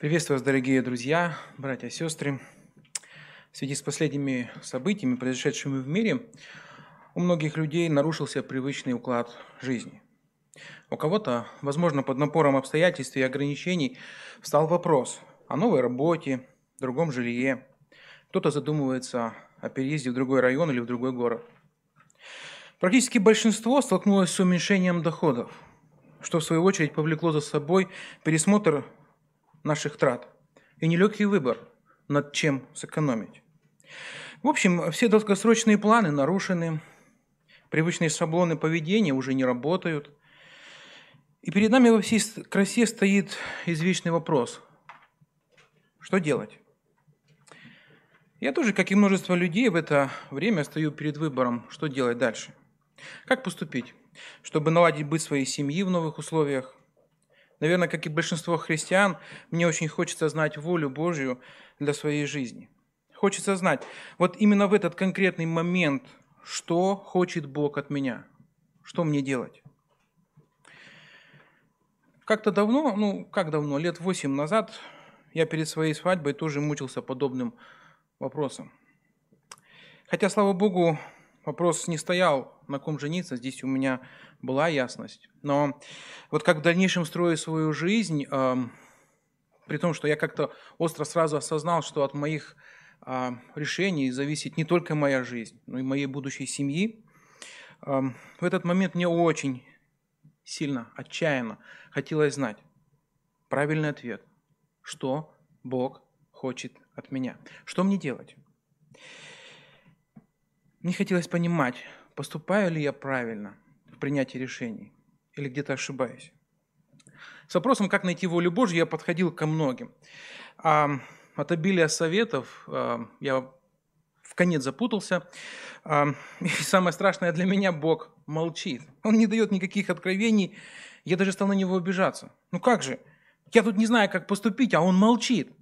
Приветствую вас, дорогие друзья, братья и сестры. В связи с последними событиями, произошедшими в мире, у многих людей нарушился привычный уклад жизни. У кого-то, возможно, под напором обстоятельств и ограничений, встал вопрос о новой работе, другом жилье. Кто-то задумывается о переезде в другой район или в другой город. Практически большинство столкнулось с уменьшением доходов, что в свою очередь повлекло за собой пересмотр наших трат и нелегкий выбор, над чем сэкономить. В общем, все долгосрочные планы нарушены, привычные шаблоны поведения уже не работают. И перед нами во всей красе стоит извечный вопрос. Что делать? Я тоже, как и множество людей, в это время стою перед выбором, что делать дальше. Как поступить, чтобы наладить быт своей семьи в новых условиях, Наверное, как и большинство христиан, мне очень хочется знать волю Божью для своей жизни. Хочется знать, вот именно в этот конкретный момент, что хочет Бог от меня, что мне делать. Как-то давно, ну как давно, лет восемь назад, я перед своей свадьбой тоже мучился подобным вопросом. Хотя, слава Богу, вопрос не стоял, на ком жениться, здесь у меня была ясность. Но вот как в дальнейшем строю свою жизнь, э, при том, что я как-то остро сразу осознал, что от моих э, решений зависит не только моя жизнь, но и моей будущей семьи, э, в этот момент мне очень сильно, отчаянно хотелось знать правильный ответ, что Бог хочет от меня, что мне делать. Мне хотелось понимать, поступаю ли я правильно в принятии решений или где-то ошибаюсь. С вопросом, как найти волю Божью, я подходил ко многим. А от обилия советов а, я в конец запутался. А, и самое страшное для меня, Бог молчит. Он не дает никаких откровений. Я даже стал на него обижаться. Ну как же? Я тут не знаю, как поступить, а он молчит.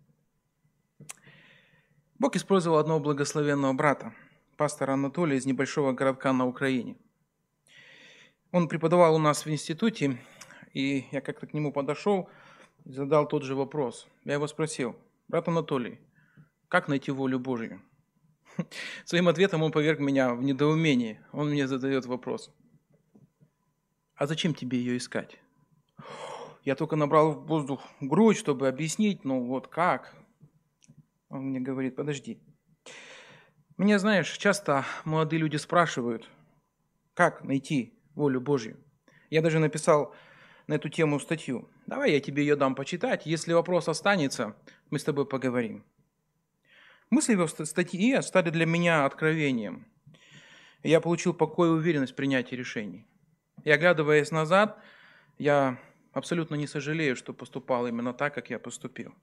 Бог использовал одного благословенного брата – пастора Анатолия из небольшого городка на Украине. Он преподавал у нас в институте, и я как-то к нему подошел и задал тот же вопрос. Я его спросил, брат Анатолий, как найти волю Божью? Своим ответом он поверг меня в недоумение. Он мне задает вопрос. А зачем тебе ее искать? Я только набрал в воздух грудь, чтобы объяснить, ну вот как. Он мне говорит, подожди, меня, знаешь, часто молодые люди спрашивают, как найти волю Божью. Я даже написал на эту тему статью. Давай я тебе ее дам почитать. Если вопрос останется, мы с тобой поговорим. Мысли в статье стали для меня откровением. Я получил покой и уверенность в принятии решений. И оглядываясь назад, я абсолютно не сожалею, что поступал именно так, как я поступил.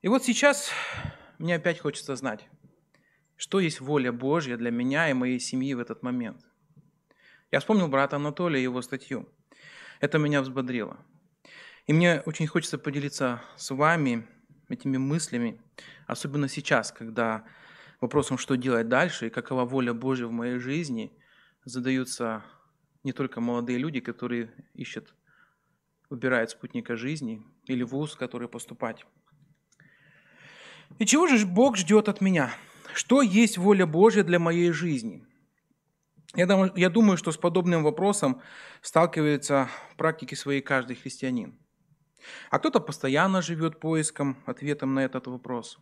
И вот сейчас мне опять хочется знать, что есть воля Божья для меня и моей семьи в этот момент. Я вспомнил брата Анатолия и его статью. Это меня взбодрило. И мне очень хочется поделиться с вами этими мыслями, особенно сейчас, когда вопросом, что делать дальше и какова воля Божья в моей жизни, задаются не только молодые люди, которые ищут, выбирают спутника жизни или вуз, который поступать. И чего же Бог ждет от меня – что есть воля Божья для моей жизни? Я, думаю, что с подобным вопросом сталкивается в практике своей каждый христианин. А кто-то постоянно живет поиском, ответом на этот вопрос.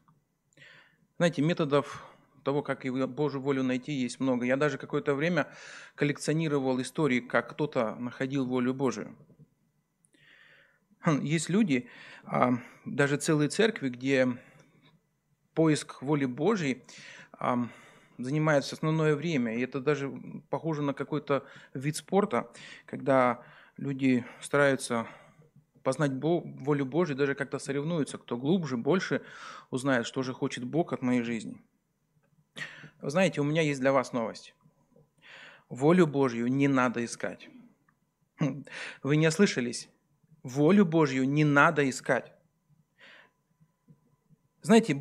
Знаете, методов того, как Божью волю найти, есть много. Я даже какое-то время коллекционировал истории, как кто-то находил волю Божию. Есть люди, а, даже целые церкви, где поиск воли Божьей занимается основное время. И это даже похоже на какой-то вид спорта, когда люди стараются познать волю Божью, даже как-то соревнуются, кто глубже, больше узнает, что же хочет Бог от моей жизни. Вы знаете, у меня есть для вас новость. Волю Божью не надо искать. Вы не ослышались? Волю Божью не надо искать. Знаете,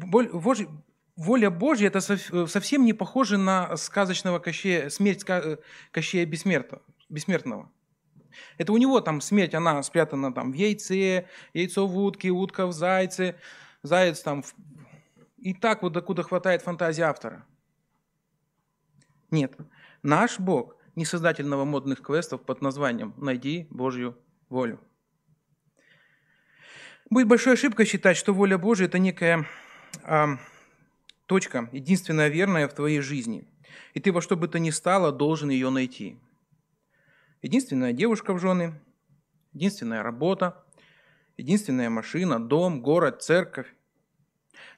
воля Божья – это совсем не похоже на сказочного Кощея, смерть Кощея Бессмертного. Это у него там смерть, она спрятана там в яйце, яйцо в утке, утка в зайце, заяц там. В... И так вот докуда хватает фантазии автора. Нет, наш Бог не создатель новомодных квестов под названием «Найди Божью волю». Будет большой ошибкой считать, что воля Божия – это некая а, точка, единственная верная в твоей жизни. И ты во что бы то ни стало должен ее найти. Единственная девушка в жены, единственная работа, единственная машина, дом, город, церковь.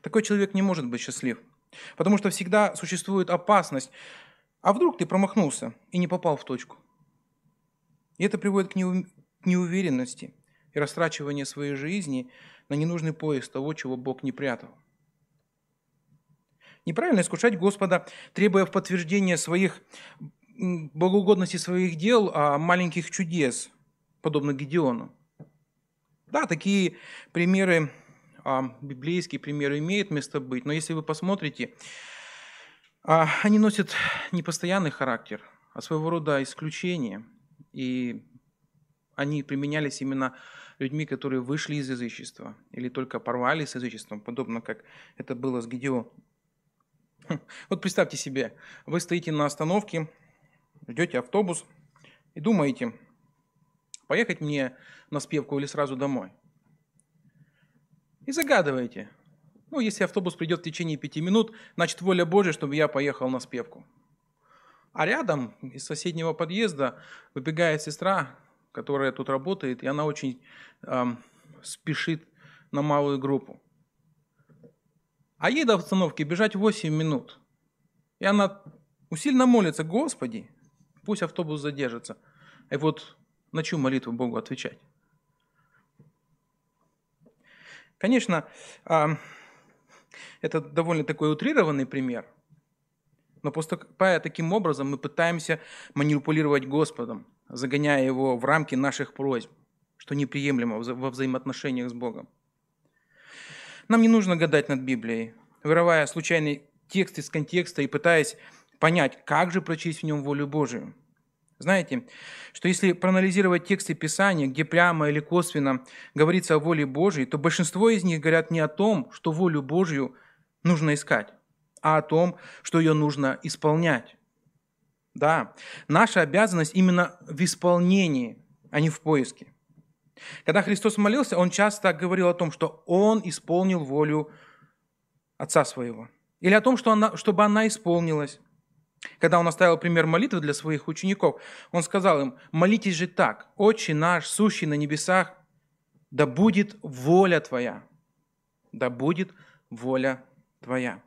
Такой человек не может быть счастлив, потому что всегда существует опасность. А вдруг ты промахнулся и не попал в точку? И это приводит к неуверенности и растрачиванию своей жизни на ненужный поиск того, чего Бог не прятал. Неправильно искушать Господа, требуя в подтверждение своих богоугодности своих дел, а маленьких чудес, подобно Гедеону. Да, такие примеры, а, библейские примеры имеют место быть, но если вы посмотрите, а, они носят не постоянный характер, а своего рода исключение. И они применялись именно людьми, которые вышли из язычества или только порвали с язычеством, подобно как это было с Гедеоном. Вот представьте себе, вы стоите на остановке, ждете автобус и думаете, поехать мне на спевку или сразу домой. И загадываете. Ну, если автобус придет в течение пяти минут, значит, воля Божья, чтобы я поехал на спевку. А рядом из соседнего подъезда выбегает сестра, которая тут работает, и она очень эм, спешит на малую группу. А ей до остановки бежать 8 минут. И она усиленно молится, Господи, пусть автобус задержится. И вот на чью молитву Богу отвечать? Конечно, это довольно такой утрированный пример, но поступая таким образом, мы пытаемся манипулировать Господом, загоняя Его в рамки наших просьб, что неприемлемо во взаимоотношениях с Богом. Нам не нужно гадать над Библией, вырывая случайный текст из контекста и пытаясь понять, как же прочесть в нем волю Божию. Знаете, что если проанализировать тексты Писания, где прямо или косвенно говорится о воле Божьей, то большинство из них говорят не о том, что волю Божью нужно искать, а о том, что ее нужно исполнять. Да, наша обязанность именно в исполнении, а не в поиске. Когда Христос молился, Он часто говорил о том, что Он исполнил волю Отца Своего. Или о том, что она, чтобы она исполнилась. Когда он оставил пример молитвы для своих учеников, он сказал им, молитесь же так, «Отче наш, сущий на небесах, да будет воля Твоя». Да будет воля Твоя.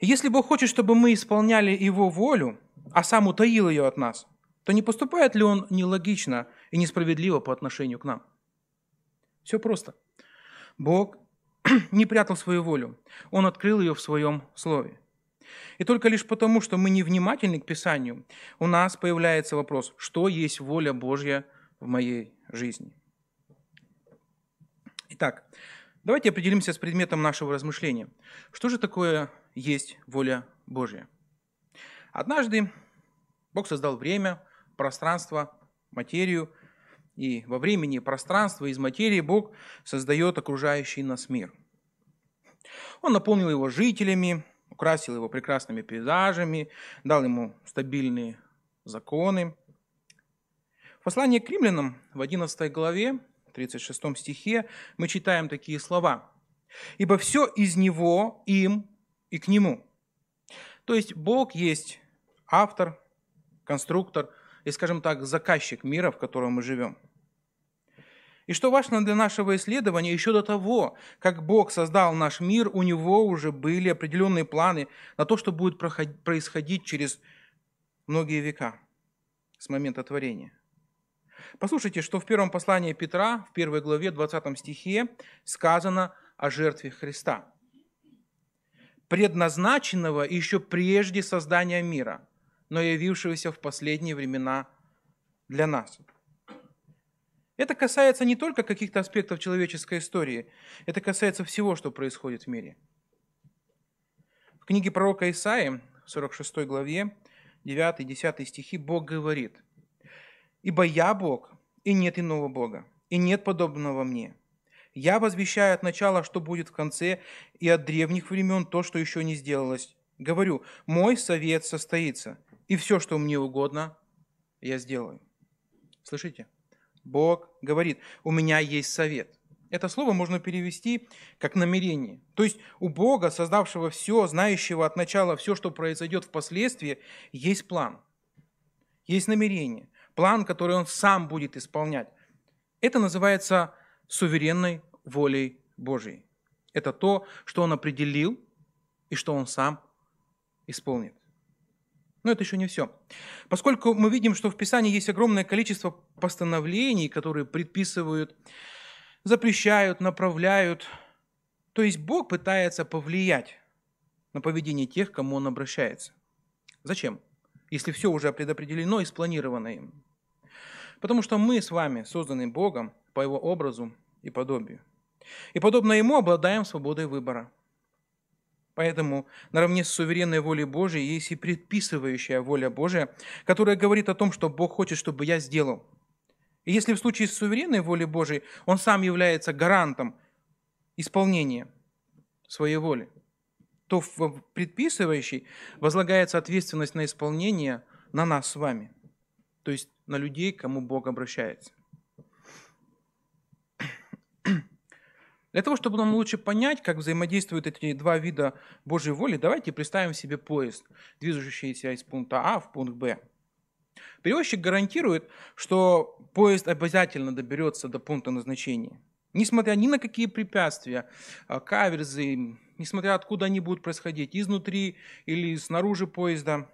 И если Бог хочет, чтобы мы исполняли Его волю, а сам утаил ее от нас, то не поступает ли Он нелогично и несправедливо по отношению к нам? Все просто. Бог не прятал свою волю. Он открыл ее в своем слове. И только лишь потому, что мы невнимательны к Писанию, у нас появляется вопрос, что есть воля Божья в моей жизни. Итак, давайте определимся с предметом нашего размышления. Что же такое есть воля Божья? Однажды Бог создал время, пространство, материю, и во времени пространства из материи Бог создает окружающий нас мир. Он наполнил его жителями, украсил его прекрасными пейзажами, дал ему стабильные законы. В послании к римлянам в 11 главе, 36 стихе, мы читаем такие слова. «Ибо все из Него, им и к Нему». То есть Бог есть автор, конструктор и, скажем так, заказчик мира, в котором мы живем – и что важно для нашего исследования, еще до того, как Бог создал наш мир, у Него уже были определенные планы на то, что будет происходить через многие века с момента творения. Послушайте, что в первом послании Петра, в первой главе, 20 стихе, сказано о жертве Христа, предназначенного еще прежде создания мира, но явившегося в последние времена для нас – это касается не только каких-то аспектов человеческой истории, это касается всего, что происходит в мире. В книге пророка Исаии, 46 главе, 9-10 стихи, Бог говорит, «Ибо я Бог, и нет иного Бога, и нет подобного мне. Я возвещаю от начала, что будет в конце, и от древних времен то, что еще не сделалось. Говорю, мой совет состоится, и все, что мне угодно, я сделаю. Слышите? Бог говорит, у меня есть совет. Это слово можно перевести как намерение. То есть у Бога, создавшего все, знающего от начала все, что произойдет впоследствии, есть план, есть намерение, план, который Он сам будет исполнять. Это называется суверенной волей Божьей. Это то, что Он определил и что Он сам исполнит. Но это еще не все. Поскольку мы видим, что в Писании есть огромное количество постановлений, которые предписывают, запрещают, направляют, то есть Бог пытается повлиять на поведение тех, к кому Он обращается. Зачем? Если все уже предопределено и спланировано им. Потому что мы с вами созданы Богом по Его образу и подобию. И подобно Ему обладаем свободой выбора – Поэтому наравне с суверенной волей Божией есть и предписывающая воля Божия, которая говорит о том, что Бог хочет, чтобы я сделал. И если в случае с суверенной волей Божией Он сам является гарантом исполнения своей воли, то в предписывающей возлагается ответственность на исполнение на нас с вами, то есть на людей, к кому Бог обращается. Для того, чтобы нам лучше понять, как взаимодействуют эти два вида Божьей воли, давайте представим себе поезд, движущийся из пункта А в пункт Б. Перевозчик гарантирует, что поезд обязательно доберется до пункта назначения. Несмотря ни на какие препятствия, а, каверзы, несмотря откуда они будут происходить, изнутри или снаружи поезда,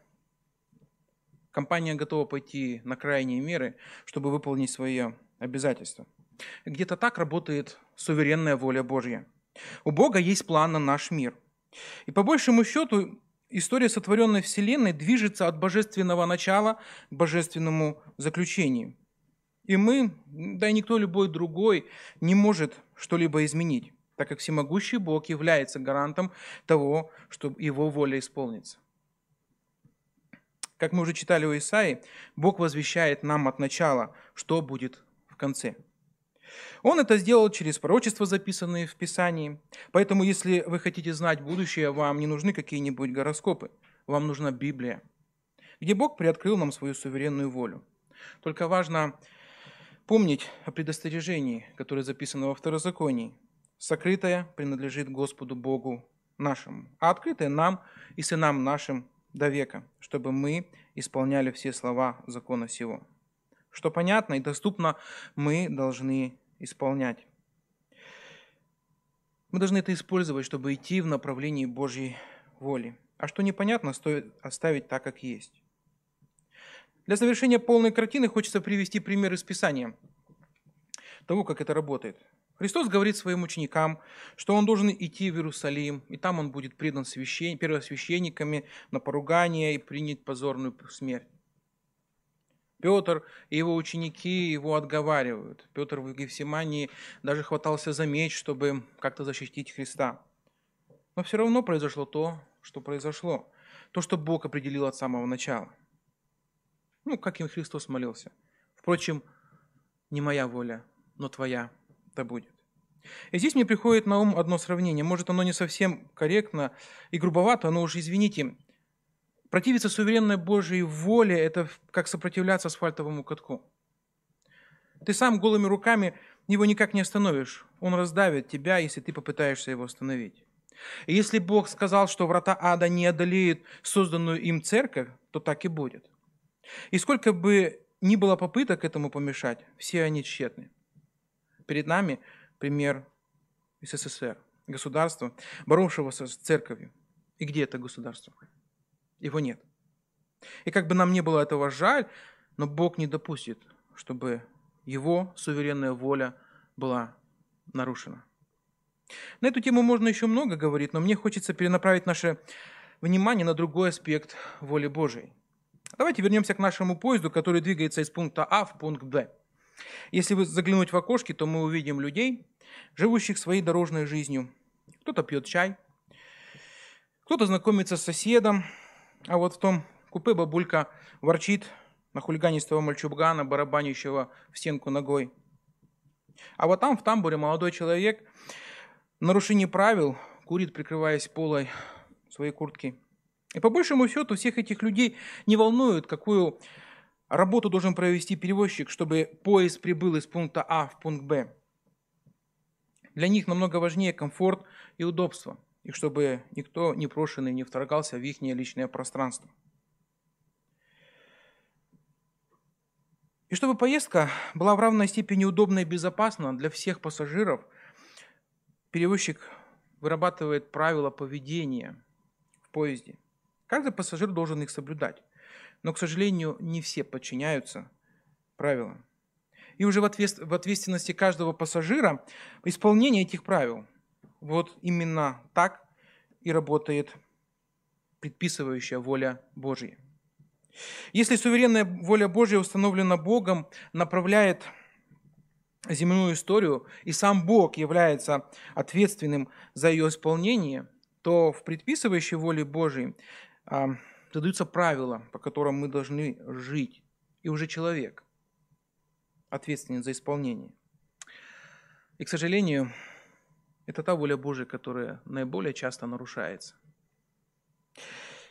компания готова пойти на крайние меры, чтобы выполнить свои обязательства. Где-то так работает суверенная воля Божья. У Бога есть план на наш мир. И по большему счету история сотворенной Вселенной движется от божественного начала к божественному заключению. И мы, да и никто любой другой, не может что-либо изменить, так как всемогущий Бог является гарантом того, что Его воля исполнится. Как мы уже читали у Исаи, Бог возвещает нам от начала, что будет в конце – он это сделал через пророчества, записанные в Писании. Поэтому, если вы хотите знать будущее, вам не нужны какие-нибудь гороскопы. Вам нужна Библия, где Бог приоткрыл нам свою суверенную волю. Только важно помнить о предостережении, которое записано во Второзаконии. Сокрытое принадлежит Господу Богу нашему, а открытое нам и сынам нашим до века, чтобы мы исполняли все слова закона сего. Что понятно и доступно, мы должны исполнять. Мы должны это использовать, чтобы идти в направлении Божьей воли. А что непонятно, стоит оставить так, как есть. Для завершения полной картины хочется привести пример из Писания того, как это работает. Христос говорит своим ученикам, что он должен идти в Иерусалим, и там он будет предан священ... первосвященниками на поругание и принять позорную смерть. Петр и его ученики его отговаривают. Петр в Гефсимании даже хватался за меч, чтобы как-то защитить Христа. Но все равно произошло то, что произошло. То, что Бог определил от самого начала. Ну, как и Христос молился. Впрочем, не моя воля, но твоя да будет. И здесь мне приходит на ум одно сравнение. Может, оно не совсем корректно и грубовато, но уж извините, Противиться суверенной Божьей воле – это как сопротивляться асфальтовому катку. Ты сам голыми руками его никак не остановишь. Он раздавит тебя, если ты попытаешься его остановить. И если Бог сказал, что врата ада не одолеют созданную им церковь, то так и будет. И сколько бы ни было попыток этому помешать, все они тщетны. Перед нами пример СССР, государства, боровшегося с церковью. И где это государство? Его нет. И как бы нам не было этого жаль, но Бог не допустит, чтобы Его суверенная воля была нарушена. На эту тему можно еще много говорить, но мне хочется перенаправить наше внимание на другой аспект воли Божией. Давайте вернемся к нашему поезду, который двигается из пункта А в пункт Б. Если вы заглянуть в окошки, то мы увидим людей, живущих своей дорожной жизнью. Кто-то пьет чай, кто-то знакомится с соседом, а вот в том купе бабулька ворчит на хулиганистого мальчугана, барабанящего в стенку ногой. А вот там, в тамбуре, молодой человек в нарушении правил курит, прикрываясь полой своей куртки. И по большему счету всех этих людей не волнует, какую работу должен провести перевозчик, чтобы поезд прибыл из пункта А в пункт Б. Для них намного важнее комфорт и удобство, и чтобы никто непрошенный не вторгался в их личное пространство. И чтобы поездка была в равной степени удобна и безопасна для всех пассажиров, перевозчик вырабатывает правила поведения в поезде. Каждый пассажир должен их соблюдать. Но, к сожалению, не все подчиняются правилам. И уже в ответственности каждого пассажира исполнение этих правил. Вот именно так и работает предписывающая воля Божья. Если суверенная воля Божья установлена Богом, направляет земную историю, и сам Бог является ответственным за ее исполнение, то в предписывающей воле Божьей а, задаются правила, по которым мы должны жить. И уже человек ответственен за исполнение. И, к сожалению, это та воля Божья, которая наиболее часто нарушается.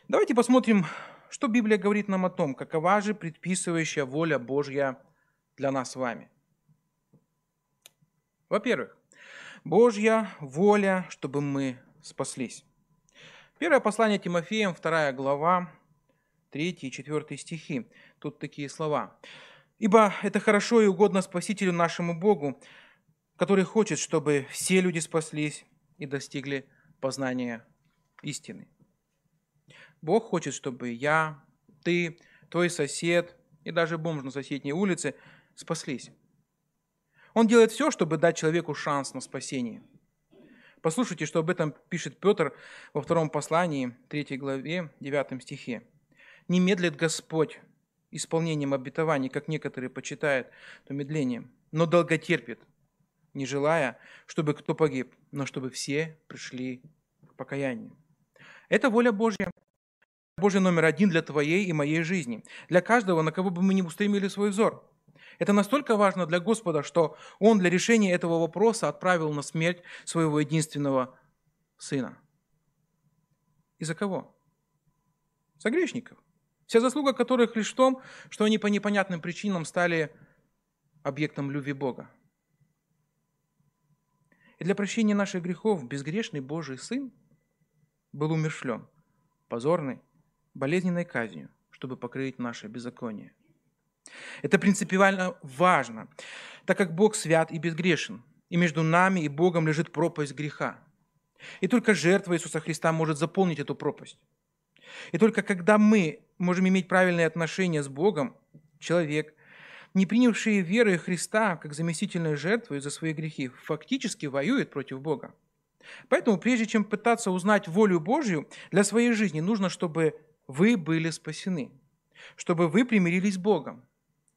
Давайте посмотрим что Библия говорит нам о том, какова же предписывающая воля Божья для нас с вами? Во-первых, Божья воля, чтобы мы спаслись. Первое послание Тимофеям, вторая глава, 3 и 4 стихи. Тут такие слова. «Ибо это хорошо и угодно Спасителю нашему Богу, который хочет, чтобы все люди спаслись и достигли познания истины». Бог хочет, чтобы я, ты, твой сосед и даже бомж на соседней улице спаслись. Он делает все, чтобы дать человеку шанс на спасение. Послушайте, что об этом пишет Петр во втором послании, 3 главе, 9 стихе. «Не медлит Господь исполнением обетований, как некоторые почитают, то медлением, но долготерпит, не желая, чтобы кто погиб, но чтобы все пришли к покаянию». Это воля Божья. Божий номер один для твоей и моей жизни, для каждого, на кого бы мы ни устремили свой взор. Это настолько важно для Господа, что Он для решения этого вопроса отправил на смерть своего единственного Сына. И за кого? За грешников. Вся заслуга которых лишь в том, что они по непонятным причинам стали объектом любви Бога. И для прощения наших грехов безгрешный Божий Сын был умершлен, позорный, болезненной казнью, чтобы покрыть наше беззаконие. Это принципиально важно, так как Бог свят и безгрешен, и между нами и Богом лежит пропасть греха. И только жертва Иисуса Христа может заполнить эту пропасть. И только когда мы можем иметь правильные отношения с Богом, человек, не принявший веры Христа как заместительную жертву за свои грехи, фактически воюет против Бога. Поэтому прежде чем пытаться узнать волю Божью для своей жизни, нужно, чтобы вы были спасены, чтобы вы примирились с Богом.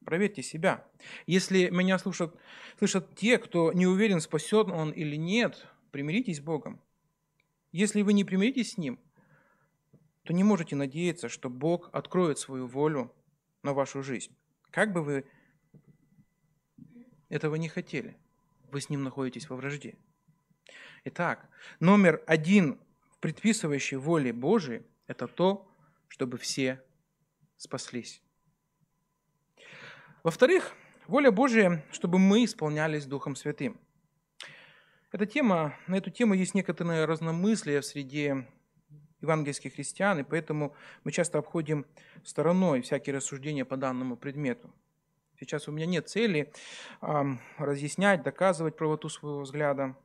Проверьте себя. Если меня слушают, слышат те, кто не уверен, спасен он или нет, примиритесь с Богом. Если вы не примиритесь с Ним, то не можете надеяться, что Бог откроет свою волю на вашу жизнь. Как бы вы этого не хотели, вы с Ним находитесь во вражде. Итак, номер один в предписывающей воле Божией – это то, чтобы все спаслись. Во-вторых, воля Божия, чтобы мы исполнялись Духом Святым. Эта тема, на эту тему есть некоторые разномыслия среди евангельских христиан, и поэтому мы часто обходим стороной всякие рассуждения по данному предмету. Сейчас у меня нет цели э, разъяснять, доказывать правоту своего взгляда.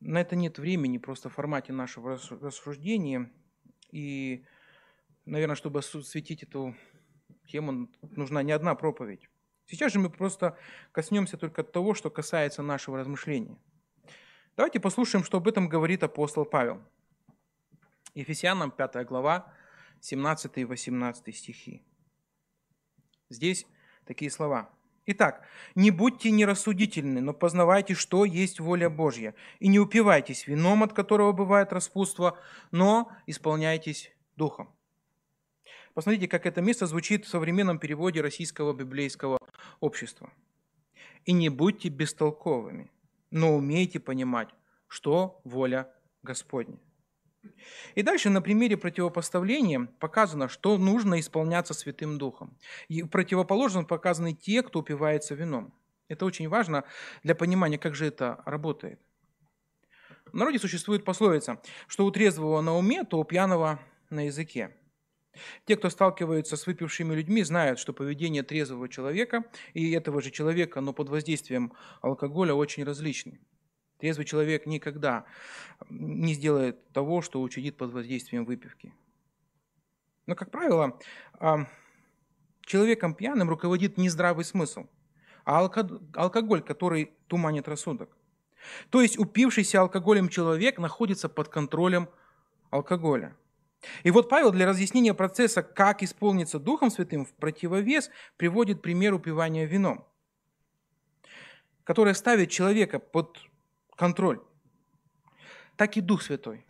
На это нет времени просто в формате нашего рассуждения. И наверное, чтобы осветить эту тему, нужна не одна проповедь. Сейчас же мы просто коснемся только того, что касается нашего размышления. Давайте послушаем, что об этом говорит апостол Павел. Ефесянам 5 глава, 17 и 18 стихи. Здесь такие слова. Итак, не будьте нерассудительны, но познавайте, что есть воля Божья, и не упивайтесь вином, от которого бывает распутство, но исполняйтесь духом. Посмотрите, как это место звучит в современном переводе российского библейского общества. «И не будьте бестолковыми, но умейте понимать, что воля Господня». И дальше на примере противопоставления показано, что нужно исполняться Святым Духом. И противоположно показаны те, кто упивается вином. Это очень важно для понимания, как же это работает. В народе существует пословица, что у трезвого на уме, то у пьяного на языке. Те, кто сталкиваются с выпившими людьми, знают, что поведение трезвого человека и этого же человека, но под воздействием алкоголя, очень различны. Трезвый человек никогда не сделает того, что учудит под воздействием выпивки. Но, как правило, человеком пьяным руководит не здравый смысл, а алкоголь, который туманит рассудок. То есть упившийся алкоголем человек находится под контролем алкоголя. И вот Павел для разъяснения процесса, как исполниться Духом Святым, в противовес приводит пример упивания вином, которое ставит человека под контроль, так и Дух Святой.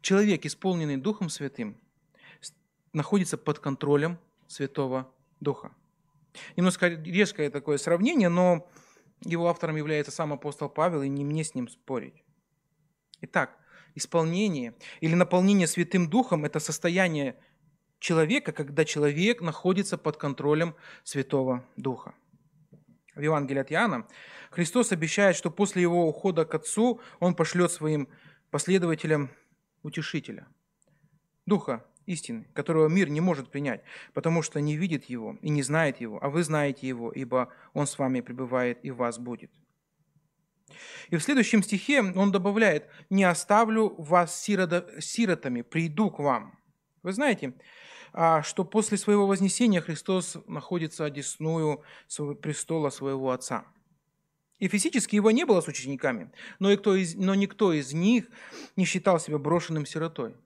Человек, исполненный Духом Святым, находится под контролем Святого Духа. Немножко резкое такое сравнение, но его автором является сам апостол Павел, и не мне с ним спорить. Итак, исполнение или наполнение Святым Духом – это состояние человека, когда человек находится под контролем Святого Духа в Евангелии от Иоанна, Христос обещает, что после его ухода к Отцу он пошлет своим последователям утешителя, Духа истины, которого мир не может принять, потому что не видит его и не знает его, а вы знаете его, ибо он с вами пребывает и в вас будет. И в следующем стихе он добавляет, «Не оставлю вас сиротами, приду к вам». Вы знаете, а, что после своего вознесения Христос находится одесную престола своего Отца. И физически его не было с учениками, но, никто из, но никто из них не считал себя брошенным сиротой.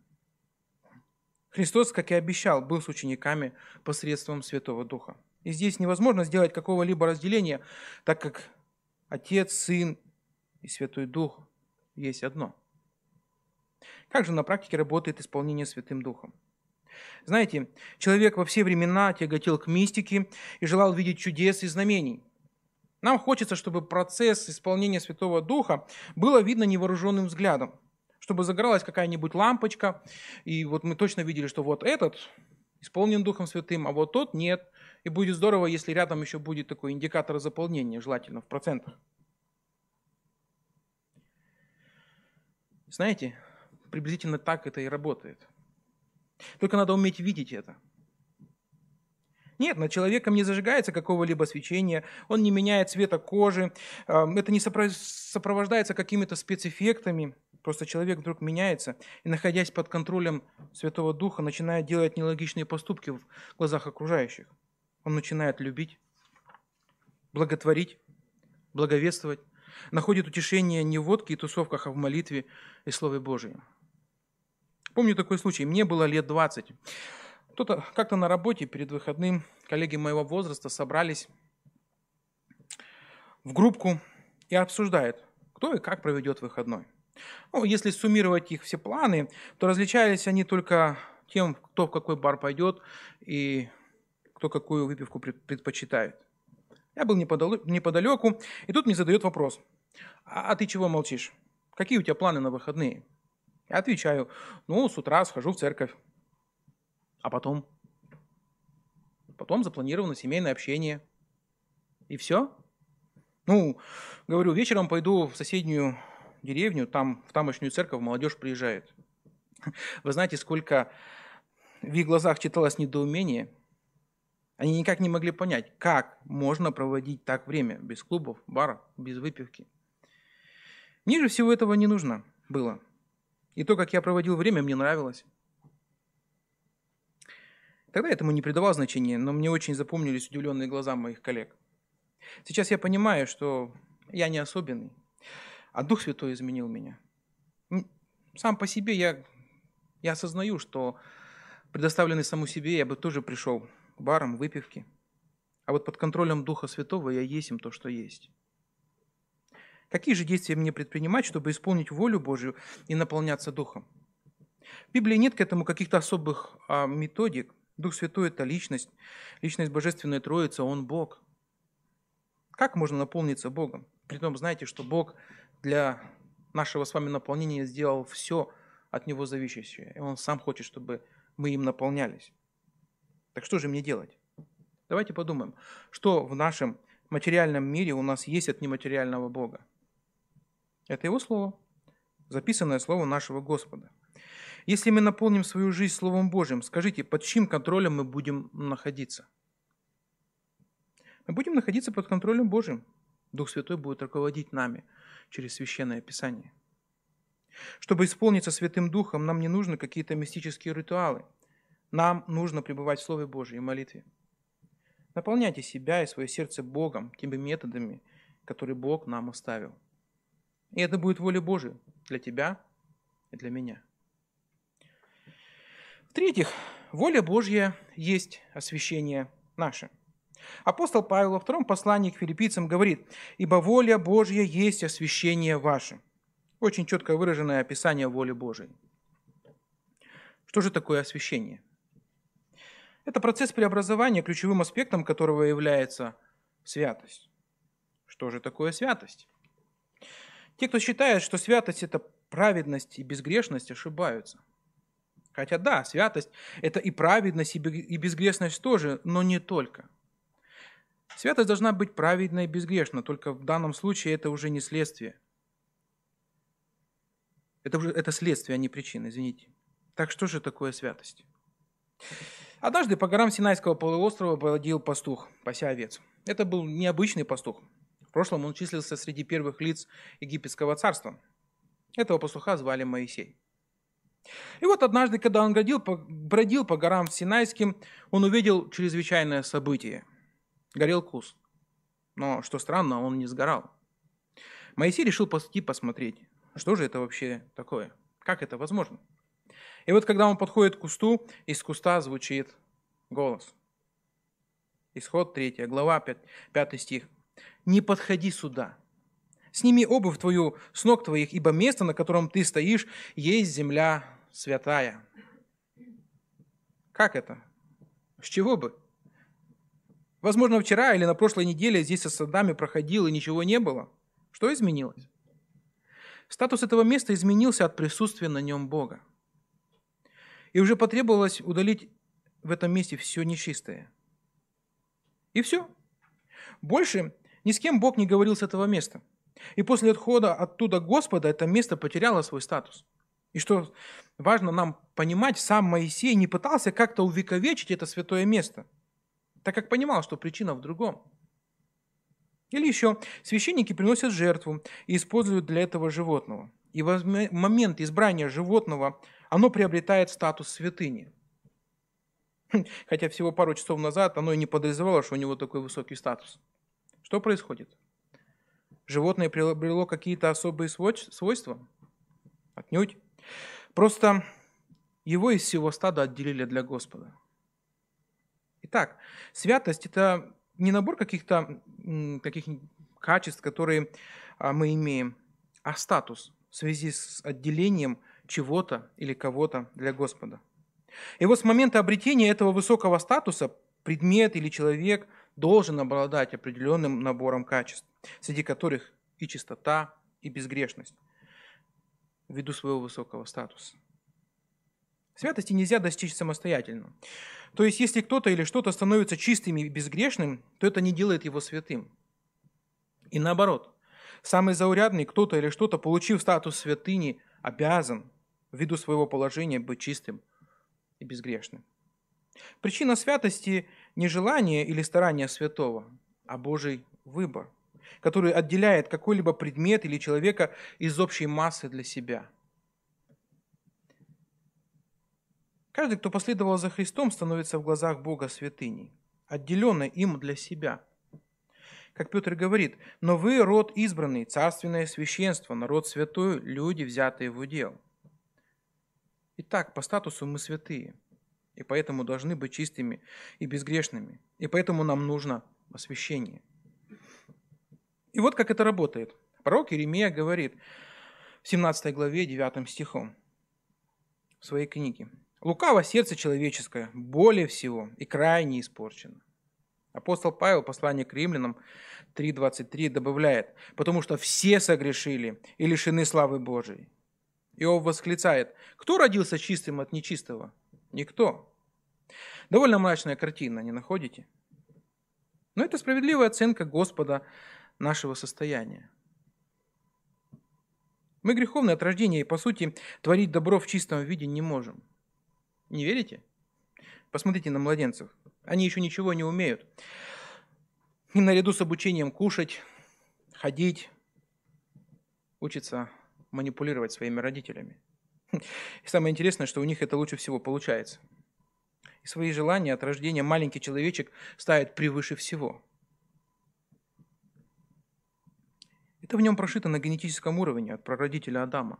Христос, как и обещал, был с учениками посредством Святого Духа. И здесь невозможно сделать какого-либо разделения, так как Отец, Сын и Святой Дух есть одно. Как же на практике работает исполнение Святым Духом? Знаете, человек во все времена тяготел к мистике и желал видеть чудес и знамений. Нам хочется, чтобы процесс исполнения Святого Духа было видно невооруженным взглядом, чтобы загоралась какая-нибудь лампочка, и вот мы точно видели, что вот этот исполнен Духом Святым, а вот тот нет. И будет здорово, если рядом еще будет такой индикатор заполнения, желательно в процентах. Знаете, приблизительно так это и работает – только надо уметь видеть это. Нет, над человеком не зажигается какого-либо свечения, он не меняет цвета кожи, это не сопровождается какими-то спецэффектами. Просто человек вдруг меняется и, находясь под контролем Святого Духа, начинает делать нелогичные поступки в глазах окружающих. Он начинает любить, благотворить, благовествовать, находит утешение не в водке и тусовках, а в молитве и Слове Божьем. Помню такой случай. Мне было лет 20. Кто-то как-то на работе перед выходным коллеги моего возраста собрались в группку и обсуждают, кто и как проведет выходной. Ну, если суммировать их все планы, то различались они только тем, кто в какой бар пойдет и кто какую выпивку предпочитает. Я был неподалеку, и тут мне задает вопрос. А, а ты чего молчишь? Какие у тебя планы на выходные? Я отвечаю, ну, с утра схожу в церковь. А потом? Потом запланировано семейное общение. И все? Ну, говорю, вечером пойду в соседнюю деревню, там в тамошнюю церковь молодежь приезжает. Вы знаете, сколько в их глазах читалось недоумение? Они никак не могли понять, как можно проводить так время без клубов, баров, без выпивки. Мне же всего этого не нужно было. И то, как я проводил время, мне нравилось. Тогда этому не придавал значения, но мне очень запомнились удивленные глаза моих коллег. Сейчас я понимаю, что я не особенный, а Дух Святой изменил меня. Сам по себе я, я осознаю, что предоставленный саму себе я бы тоже пришел к барам, выпивке. А вот под контролем Духа Святого я есть им то, что есть. Какие же действия мне предпринимать, чтобы исполнить волю Божию и наполняться Духом? В Библии нет к этому каких-то особых а, методик. Дух Святой – это личность, личность Божественной Троицы, Он Бог. Как можно наполниться Богом? Притом, знаете, что Бог для нашего с вами наполнения сделал все от Него зависящее. И Он сам хочет, чтобы мы им наполнялись. Так что же мне делать? Давайте подумаем, что в нашем материальном мире у нас есть от нематериального Бога. Это Его Слово, записанное Слово нашего Господа. Если мы наполним свою жизнь Словом Божьим, скажите, под чьим контролем мы будем находиться? Мы будем находиться под контролем Божьим. Дух Святой будет руководить нами через Священное Писание. Чтобы исполниться Святым Духом, нам не нужны какие-то мистические ритуалы. Нам нужно пребывать в Слове Божьем и молитве. Наполняйте себя и свое сердце Богом, теми методами, которые Бог нам оставил. И это будет воля Божия для тебя и для меня. В-третьих, воля Божья есть освящение наше. Апостол Павел во втором послании к филиппийцам говорит, «Ибо воля Божья есть освящение ваше». Очень четко выраженное описание воли Божией. Что же такое освящение? Это процесс преобразования, ключевым аспектом которого является святость. Что же такое святость? Те, кто считает, что святость – это праведность и безгрешность, ошибаются. Хотя да, святость – это и праведность, и безгрешность тоже, но не только. Святость должна быть праведной и безгрешна, только в данном случае это уже не следствие. Это, уже, это следствие, а не причина, извините. Так что же такое святость? Однажды по горам Синайского полуострова бродил пастух, пася овец. Это был необычный пастух. В прошлом он числился среди первых лиц египетского царства. Этого пастуха звали Моисей. И вот однажды, когда он бродил по, бродил по горам Синайским, он увидел чрезвычайное событие. Горел кус. Но, что странно, он не сгорал. Моисей решил пойти посмотреть, что же это вообще такое, как это возможно. И вот когда он подходит к кусту, из куста звучит голос. Исход 3, глава 5, 5 стих. «Не подходи сюда, сними обувь твою с ног твоих, ибо место, на котором ты стоишь, есть земля святая». Как это? С чего бы? Возможно, вчера или на прошлой неделе здесь со садами проходил и ничего не было. Что изменилось? Статус этого места изменился от присутствия на нем Бога. И уже потребовалось удалить в этом месте все нечистое. И все. Больше ни с кем Бог не говорил с этого места. И после отхода оттуда Господа это место потеряло свой статус. И что важно нам понимать, сам Моисей не пытался как-то увековечить это святое место, так как понимал, что причина в другом. Или еще, священники приносят жертву и используют для этого животного. И в момент избрания животного оно приобретает статус святыни. Хотя всего пару часов назад оно и не подозревало, что у него такой высокий статус. Что происходит? Животное приобрело какие-то особые свойства? Отнюдь. Просто его из всего стада отделили для Господа. Итак, святость – это не набор каких-то каких качеств, которые а, мы имеем, а статус в связи с отделением – чего-то или кого-то для Господа. И вот с момента обретения этого высокого статуса предмет или человек должен обладать определенным набором качеств, среди которых и чистота, и безгрешность, ввиду своего высокого статуса. Святости нельзя достичь самостоятельно. То есть, если кто-то или что-то становится чистым и безгрешным, то это не делает его святым. И наоборот, самый заурядный кто-то или что-то, получив статус святыни, обязан ввиду своего положения быть чистым и безгрешным. Причина святости – не желание или старание святого, а Божий выбор, который отделяет какой-либо предмет или человека из общей массы для себя. Каждый, кто последовал за Христом, становится в глазах Бога святыней, отделенной им для себя. Как Петр говорит, «Но вы род избранный, царственное священство, народ святой, люди, взятые в удел». Итак, по статусу мы святые, и поэтому должны быть чистыми и безгрешными, и поэтому нам нужно освящение. И вот как это работает. Пророк Иеремия говорит в 17 главе 9 стихом. в своей книге. Лукаво сердце человеческое более всего и крайне испорчено. Апостол Павел, послание к римлянам 3.23, добавляет, потому что все согрешили и лишены славы Божией. Иов восклицает, кто родился чистым от нечистого? Никто. Довольно мрачная картина, не находите? Но это справедливая оценка Господа нашего состояния. Мы греховные от рождения и, по сути, творить добро в чистом виде не можем. Не верите? Посмотрите на младенцев. Они еще ничего не умеют. И наряду с обучением кушать, ходить, учатся манипулировать своими родителями. И самое интересное, что у них это лучше всего получается. И свои желания от рождения маленький человечек ставит превыше всего. Это в нем прошито на генетическом уровне от прародителя Адама,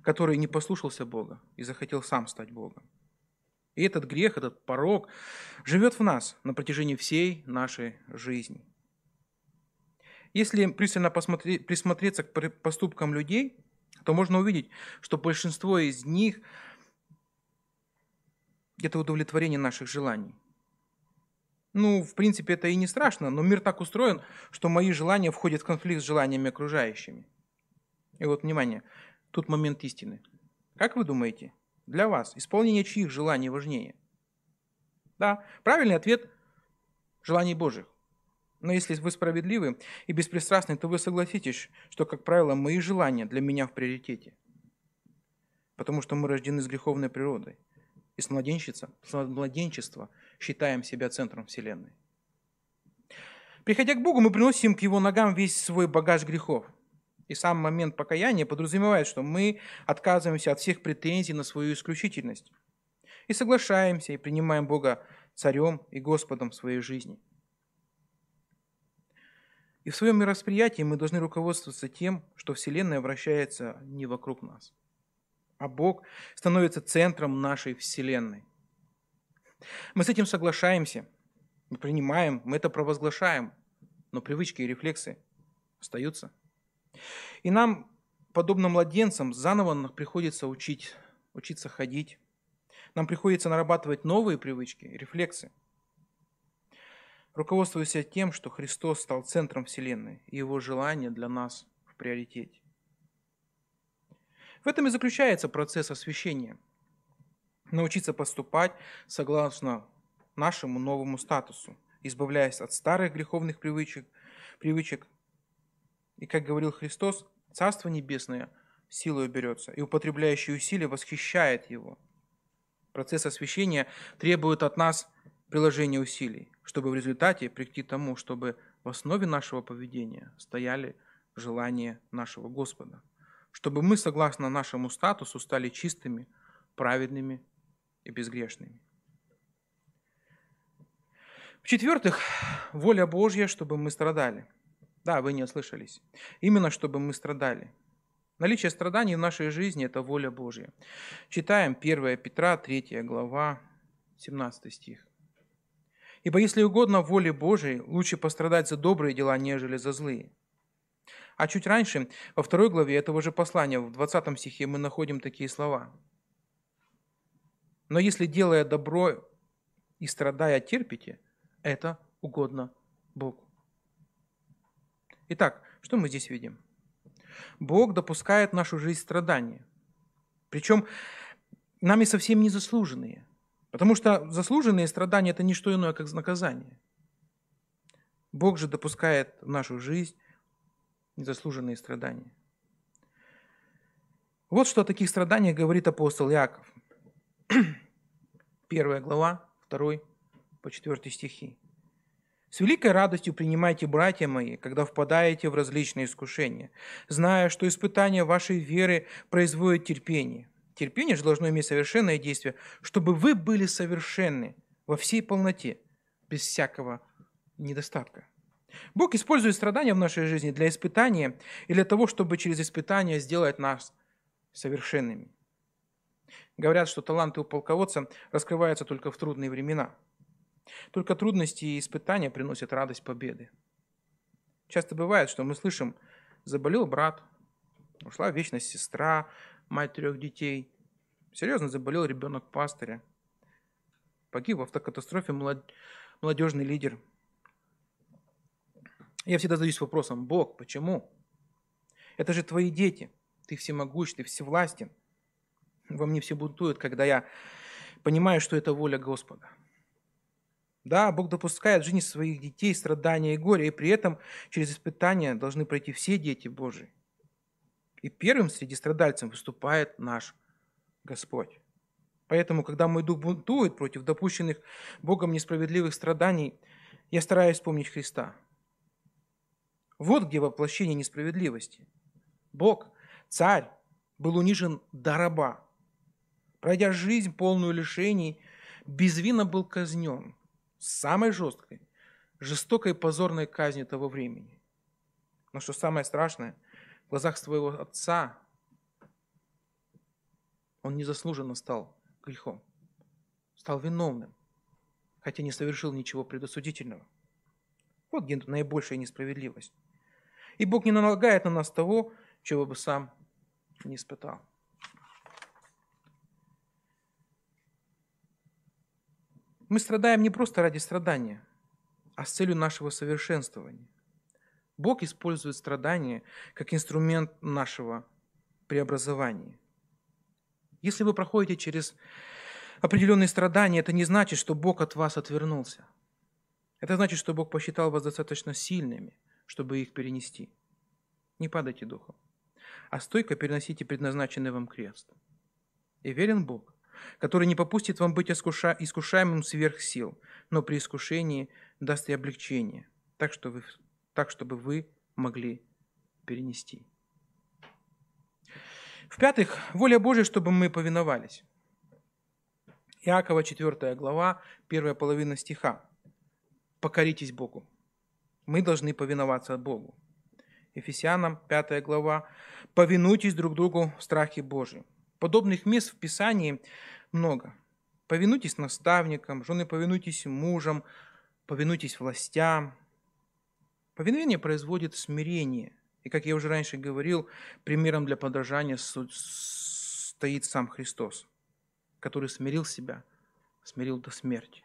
который не послушался Бога и захотел сам стать Богом. И этот грех, этот порог живет в нас на протяжении всей нашей жизни. Если пристально присмотреться к поступкам людей, то можно увидеть, что большинство из них – это удовлетворение наших желаний. Ну, в принципе, это и не страшно, но мир так устроен, что мои желания входят в конфликт с желаниями окружающими. И вот, внимание, тут момент истины. Как вы думаете, для вас исполнение чьих желаний важнее? Да, правильный ответ – желаний Божьих. Но если вы справедливы и беспристрастны, то вы согласитесь, что, как правило, мои желания для меня в приоритете. Потому что мы рождены с греховной природой. И с младенчества, с младенчества считаем себя центром Вселенной. Приходя к Богу, мы приносим к Его ногам весь свой багаж грехов. И сам момент покаяния подразумевает, что мы отказываемся от всех претензий на свою исключительность и соглашаемся и принимаем Бога царем и Господом своей жизни. И в своем миросприятии мы должны руководствоваться тем, что Вселенная вращается не вокруг нас, а Бог становится центром нашей Вселенной. Мы с этим соглашаемся, мы принимаем, мы это провозглашаем, но привычки и рефлексы остаются – и нам, подобно младенцам, заново приходится учить, учиться ходить. Нам приходится нарабатывать новые привычки, рефлексы. Руководствуясь тем, что Христос стал центром Вселенной, и Его желание для нас в приоритете. В этом и заключается процесс освящения. Научиться поступать согласно нашему новому статусу, избавляясь от старых греховных привычек, привычек и, как говорил Христос, Царство Небесное силой берется, и употребляющий усилия восхищает его. Процесс освящения требует от нас приложения усилий, чтобы в результате прийти к тому, чтобы в основе нашего поведения стояли желания нашего Господа, чтобы мы, согласно нашему статусу, стали чистыми, праведными и безгрешными. В-четвертых, воля Божья, чтобы мы страдали – да, вы не ослышались. Именно чтобы мы страдали. Наличие страданий в нашей жизни – это воля Божья. Читаем 1 Петра, 3 глава, 17 стих. «Ибо если угодно воле Божией, лучше пострадать за добрые дела, нежели за злые». А чуть раньше, во второй главе этого же послания, в 20 стихе, мы находим такие слова. «Но если, делая добро и страдая, терпите, это угодно Богу». Итак, что мы здесь видим? Бог допускает в нашу жизнь страдания. Причем нами совсем не заслуженные. Потому что заслуженные страдания – это не что иное, как наказание. Бог же допускает в нашу жизнь незаслуженные страдания. Вот что о таких страданиях говорит апостол Иаков. Первая глава, 2 по 4 стихи. С великой радостью принимайте, братья мои, когда впадаете в различные искушения, зная, что испытание вашей веры производит терпение. Терпение же должно иметь совершенное действие, чтобы вы были совершенны во всей полноте, без всякого недостатка. Бог использует страдания в нашей жизни для испытания и для того, чтобы через испытания сделать нас совершенными. Говорят, что таланты у полководца раскрываются только в трудные времена – только трудности и испытания приносят радость победы. Часто бывает, что мы слышим, заболел брат, ушла в вечность сестра, мать трех детей, Серьезно заболел ребенок пастыря. Погиб в автокатастрофе молод... молодежный лидер. Я всегда задаюсь вопросом, Бог, почему? Это же твои дети. Ты всемогущ, ты всевластен. Во мне все бунтуют, когда я понимаю, что это воля Господа. Да, Бог допускает в жизни своих детей страдания и горе, и при этом через испытания должны пройти все дети Божии. И первым среди страдальцев выступает наш Господь. Поэтому, когда мой дух бунтует против допущенных Богом несправедливых страданий, я стараюсь вспомнить Христа. Вот где воплощение несправедливости. Бог, царь, был унижен до раба. Пройдя жизнь, полную лишений, безвинно был казнен самой жесткой, жестокой и позорной казни того времени. Но что самое страшное, в глазах своего отца он незаслуженно стал грехом, стал виновным, хотя не совершил ничего предосудительного. Вот где наибольшая несправедливость. И Бог не налагает на нас того, чего бы сам не испытал. Мы страдаем не просто ради страдания, а с целью нашего совершенствования. Бог использует страдания как инструмент нашего преобразования. Если вы проходите через определенные страдания, это не значит, что Бог от вас отвернулся. Это значит, что Бог посчитал вас достаточно сильными, чтобы их перенести. Не падайте духом, а стойко переносите предназначенный вам крест. И верен Бог, который не попустит вам быть искуша... искушаемым сверх сил, но при искушении даст и облегчение, так, что вы... так чтобы вы могли перенести. В-пятых, воля Божья, чтобы мы повиновались. Иакова 4 глава, первая половина стиха. «Покоритесь Богу». Мы должны повиноваться Богу. Ефесянам 5 глава. «Повинуйтесь друг другу в страхе Божьем». Подобных мест в Писании много. Повинуйтесь наставникам, жены повинуйтесь мужам, повинуйтесь властям. Повиновение производит смирение. И, как я уже раньше говорил, примером для подражания стоит сам Христос, который смирил себя, смирил до смерти.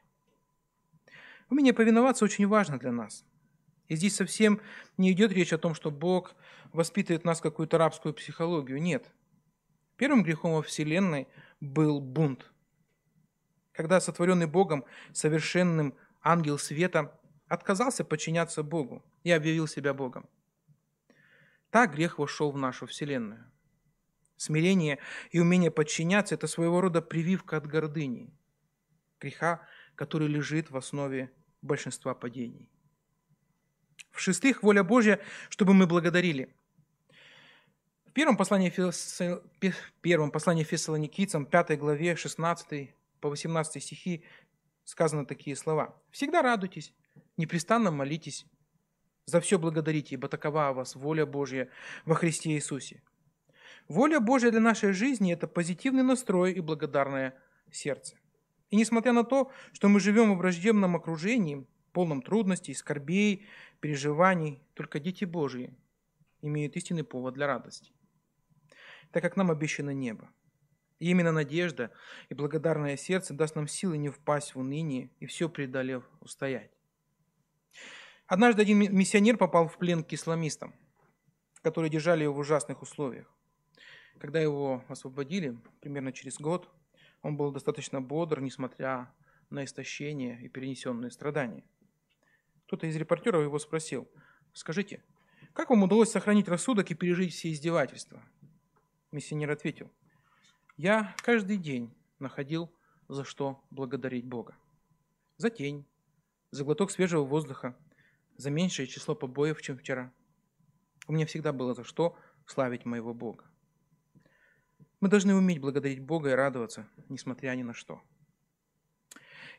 Умение повиноваться очень важно для нас. И здесь совсем не идет речь о том, что Бог воспитывает нас какую-то рабскую психологию. Нет. Первым грехом во Вселенной был бунт. Когда сотворенный Богом совершенным ангел света отказался подчиняться Богу и объявил себя Богом. Так грех вошел в нашу Вселенную. Смирение и умение подчиняться – это своего рода прививка от гордыни, греха, который лежит в основе большинства падений. В-шестых, воля Божья, чтобы мы благодарили – в первом послании, первом послании Фессалоникийцам, 5 главе, 16 по 18 стихи сказаны такие слова. «Всегда радуйтесь, непрестанно молитесь, за все благодарите, ибо такова у вас воля Божья во Христе Иисусе». Воля Божья для нашей жизни – это позитивный настрой и благодарное сердце. И несмотря на то, что мы живем в враждебном окружении, полном трудностей, скорбей, переживаний, только дети Божьи имеют истинный повод для радости так как нам обещано небо. И именно надежда и благодарное сердце даст нам силы не впасть в уныние и все преодолев устоять. Однажды один миссионер попал в плен к исламистам, которые держали его в ужасных условиях. Когда его освободили, примерно через год, он был достаточно бодр, несмотря на истощение и перенесенные страдания. Кто-то из репортеров его спросил, скажите, как вам удалось сохранить рассудок и пережить все издевательства? Миссионер ответил, я каждый день находил, за что благодарить Бога. За тень, за глоток свежего воздуха, за меньшее число побоев, чем вчера. У меня всегда было за что славить моего Бога. Мы должны уметь благодарить Бога и радоваться, несмотря ни на что.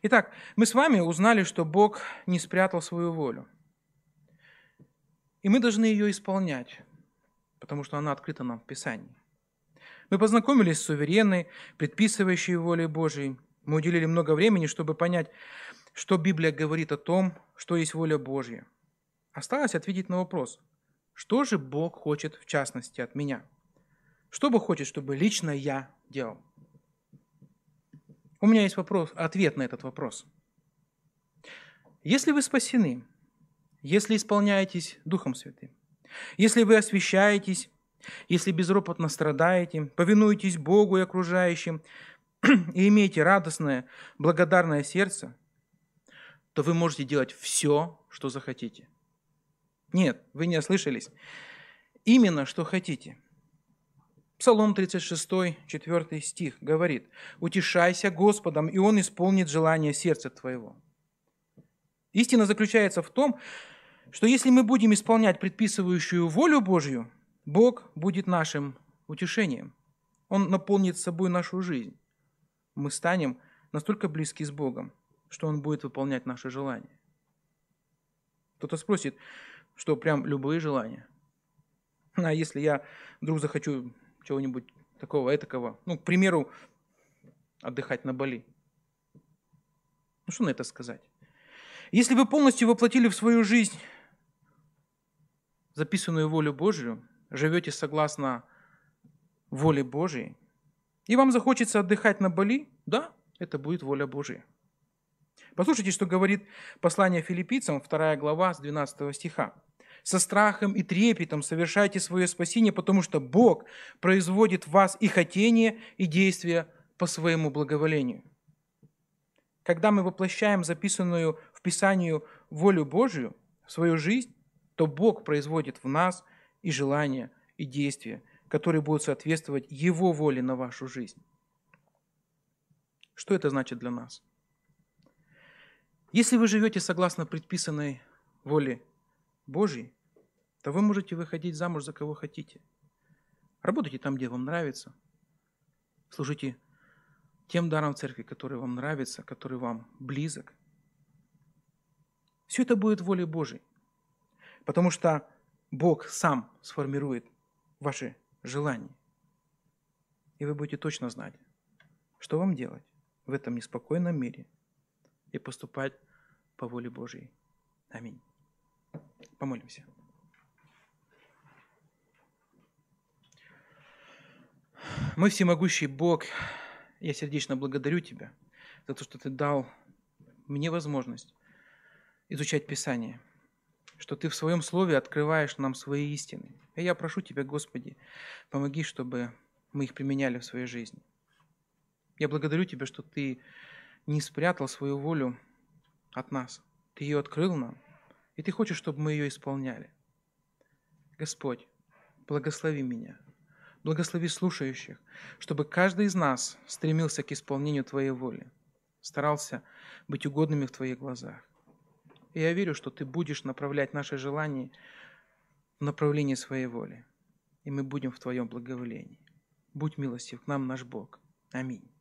Итак, мы с вами узнали, что Бог не спрятал свою волю. И мы должны ее исполнять, потому что она открыта нам в Писании. Мы познакомились с суверенной, предписывающей волей Божией. Мы уделили много времени, чтобы понять, что Библия говорит о том, что есть воля Божья. Осталось ответить на вопрос, что же Бог хочет в частности от меня? Что Бог хочет, чтобы лично я делал? У меня есть вопрос, ответ на этот вопрос. Если вы спасены, если исполняетесь Духом Святым, если вы освящаетесь, если безропотно страдаете, повинуетесь Богу и окружающим, и имеете радостное, благодарное сердце, то вы можете делать все, что захотите. Нет, вы не ослышались. Именно что хотите. Псалом 36, 4 стих говорит, «Утешайся Господом, и Он исполнит желание сердца твоего». Истина заключается в том, что если мы будем исполнять предписывающую волю Божью, Бог будет нашим утешением. Он наполнит собой нашу жизнь. Мы станем настолько близки с Богом, что Он будет выполнять наши желания. Кто-то спросит, что прям любые желания. А если я вдруг захочу чего-нибудь такого, этакого, ну, к примеру, отдыхать на Бали. Ну, что на это сказать? Если вы полностью воплотили в свою жизнь записанную волю Божию, живете согласно воле Божией, и вам захочется отдыхать на Бали, да, это будет воля Божия. Послушайте, что говорит послание филиппийцам, 2 глава с 12 стиха. «Со страхом и трепетом совершайте свое спасение, потому что Бог производит в вас и хотение, и действия по своему благоволению». Когда мы воплощаем записанную в Писанию волю Божию в свою жизнь, то Бог производит в нас и желания, и действия, которые будут соответствовать Его воле на вашу жизнь. Что это значит для нас? Если вы живете согласно предписанной воле Божьей, то вы можете выходить замуж за кого хотите. Работайте там, где вам нравится. Служите тем даром церкви, который вам нравится, который вам близок. Все это будет волей Божьей. Потому что Бог сам сформирует ваши желания. И вы будете точно знать, что вам делать в этом неспокойном мире – и поступать по воле Божьей. Аминь. Помолимся. Мой всемогущий Бог, я сердечно благодарю Тебя за то, что Ты дал мне возможность изучать Писание, что Ты в Своем Слове открываешь нам свои истины. И я прошу Тебя, Господи, помоги, чтобы мы их применяли в своей жизни. Я благодарю Тебя, что Ты не спрятал свою волю от нас. Ты ее открыл нам, и Ты хочешь, чтобы мы ее исполняли. Господь, благослови меня, благослови слушающих, чтобы каждый из нас стремился к исполнению Твоей воли, старался быть угодными в Твоих глазах. И я верю, что Ты будешь направлять наши желания в направлении своей воли, и мы будем в Твоем благоволении. Будь милостив к нам, наш Бог. Аминь.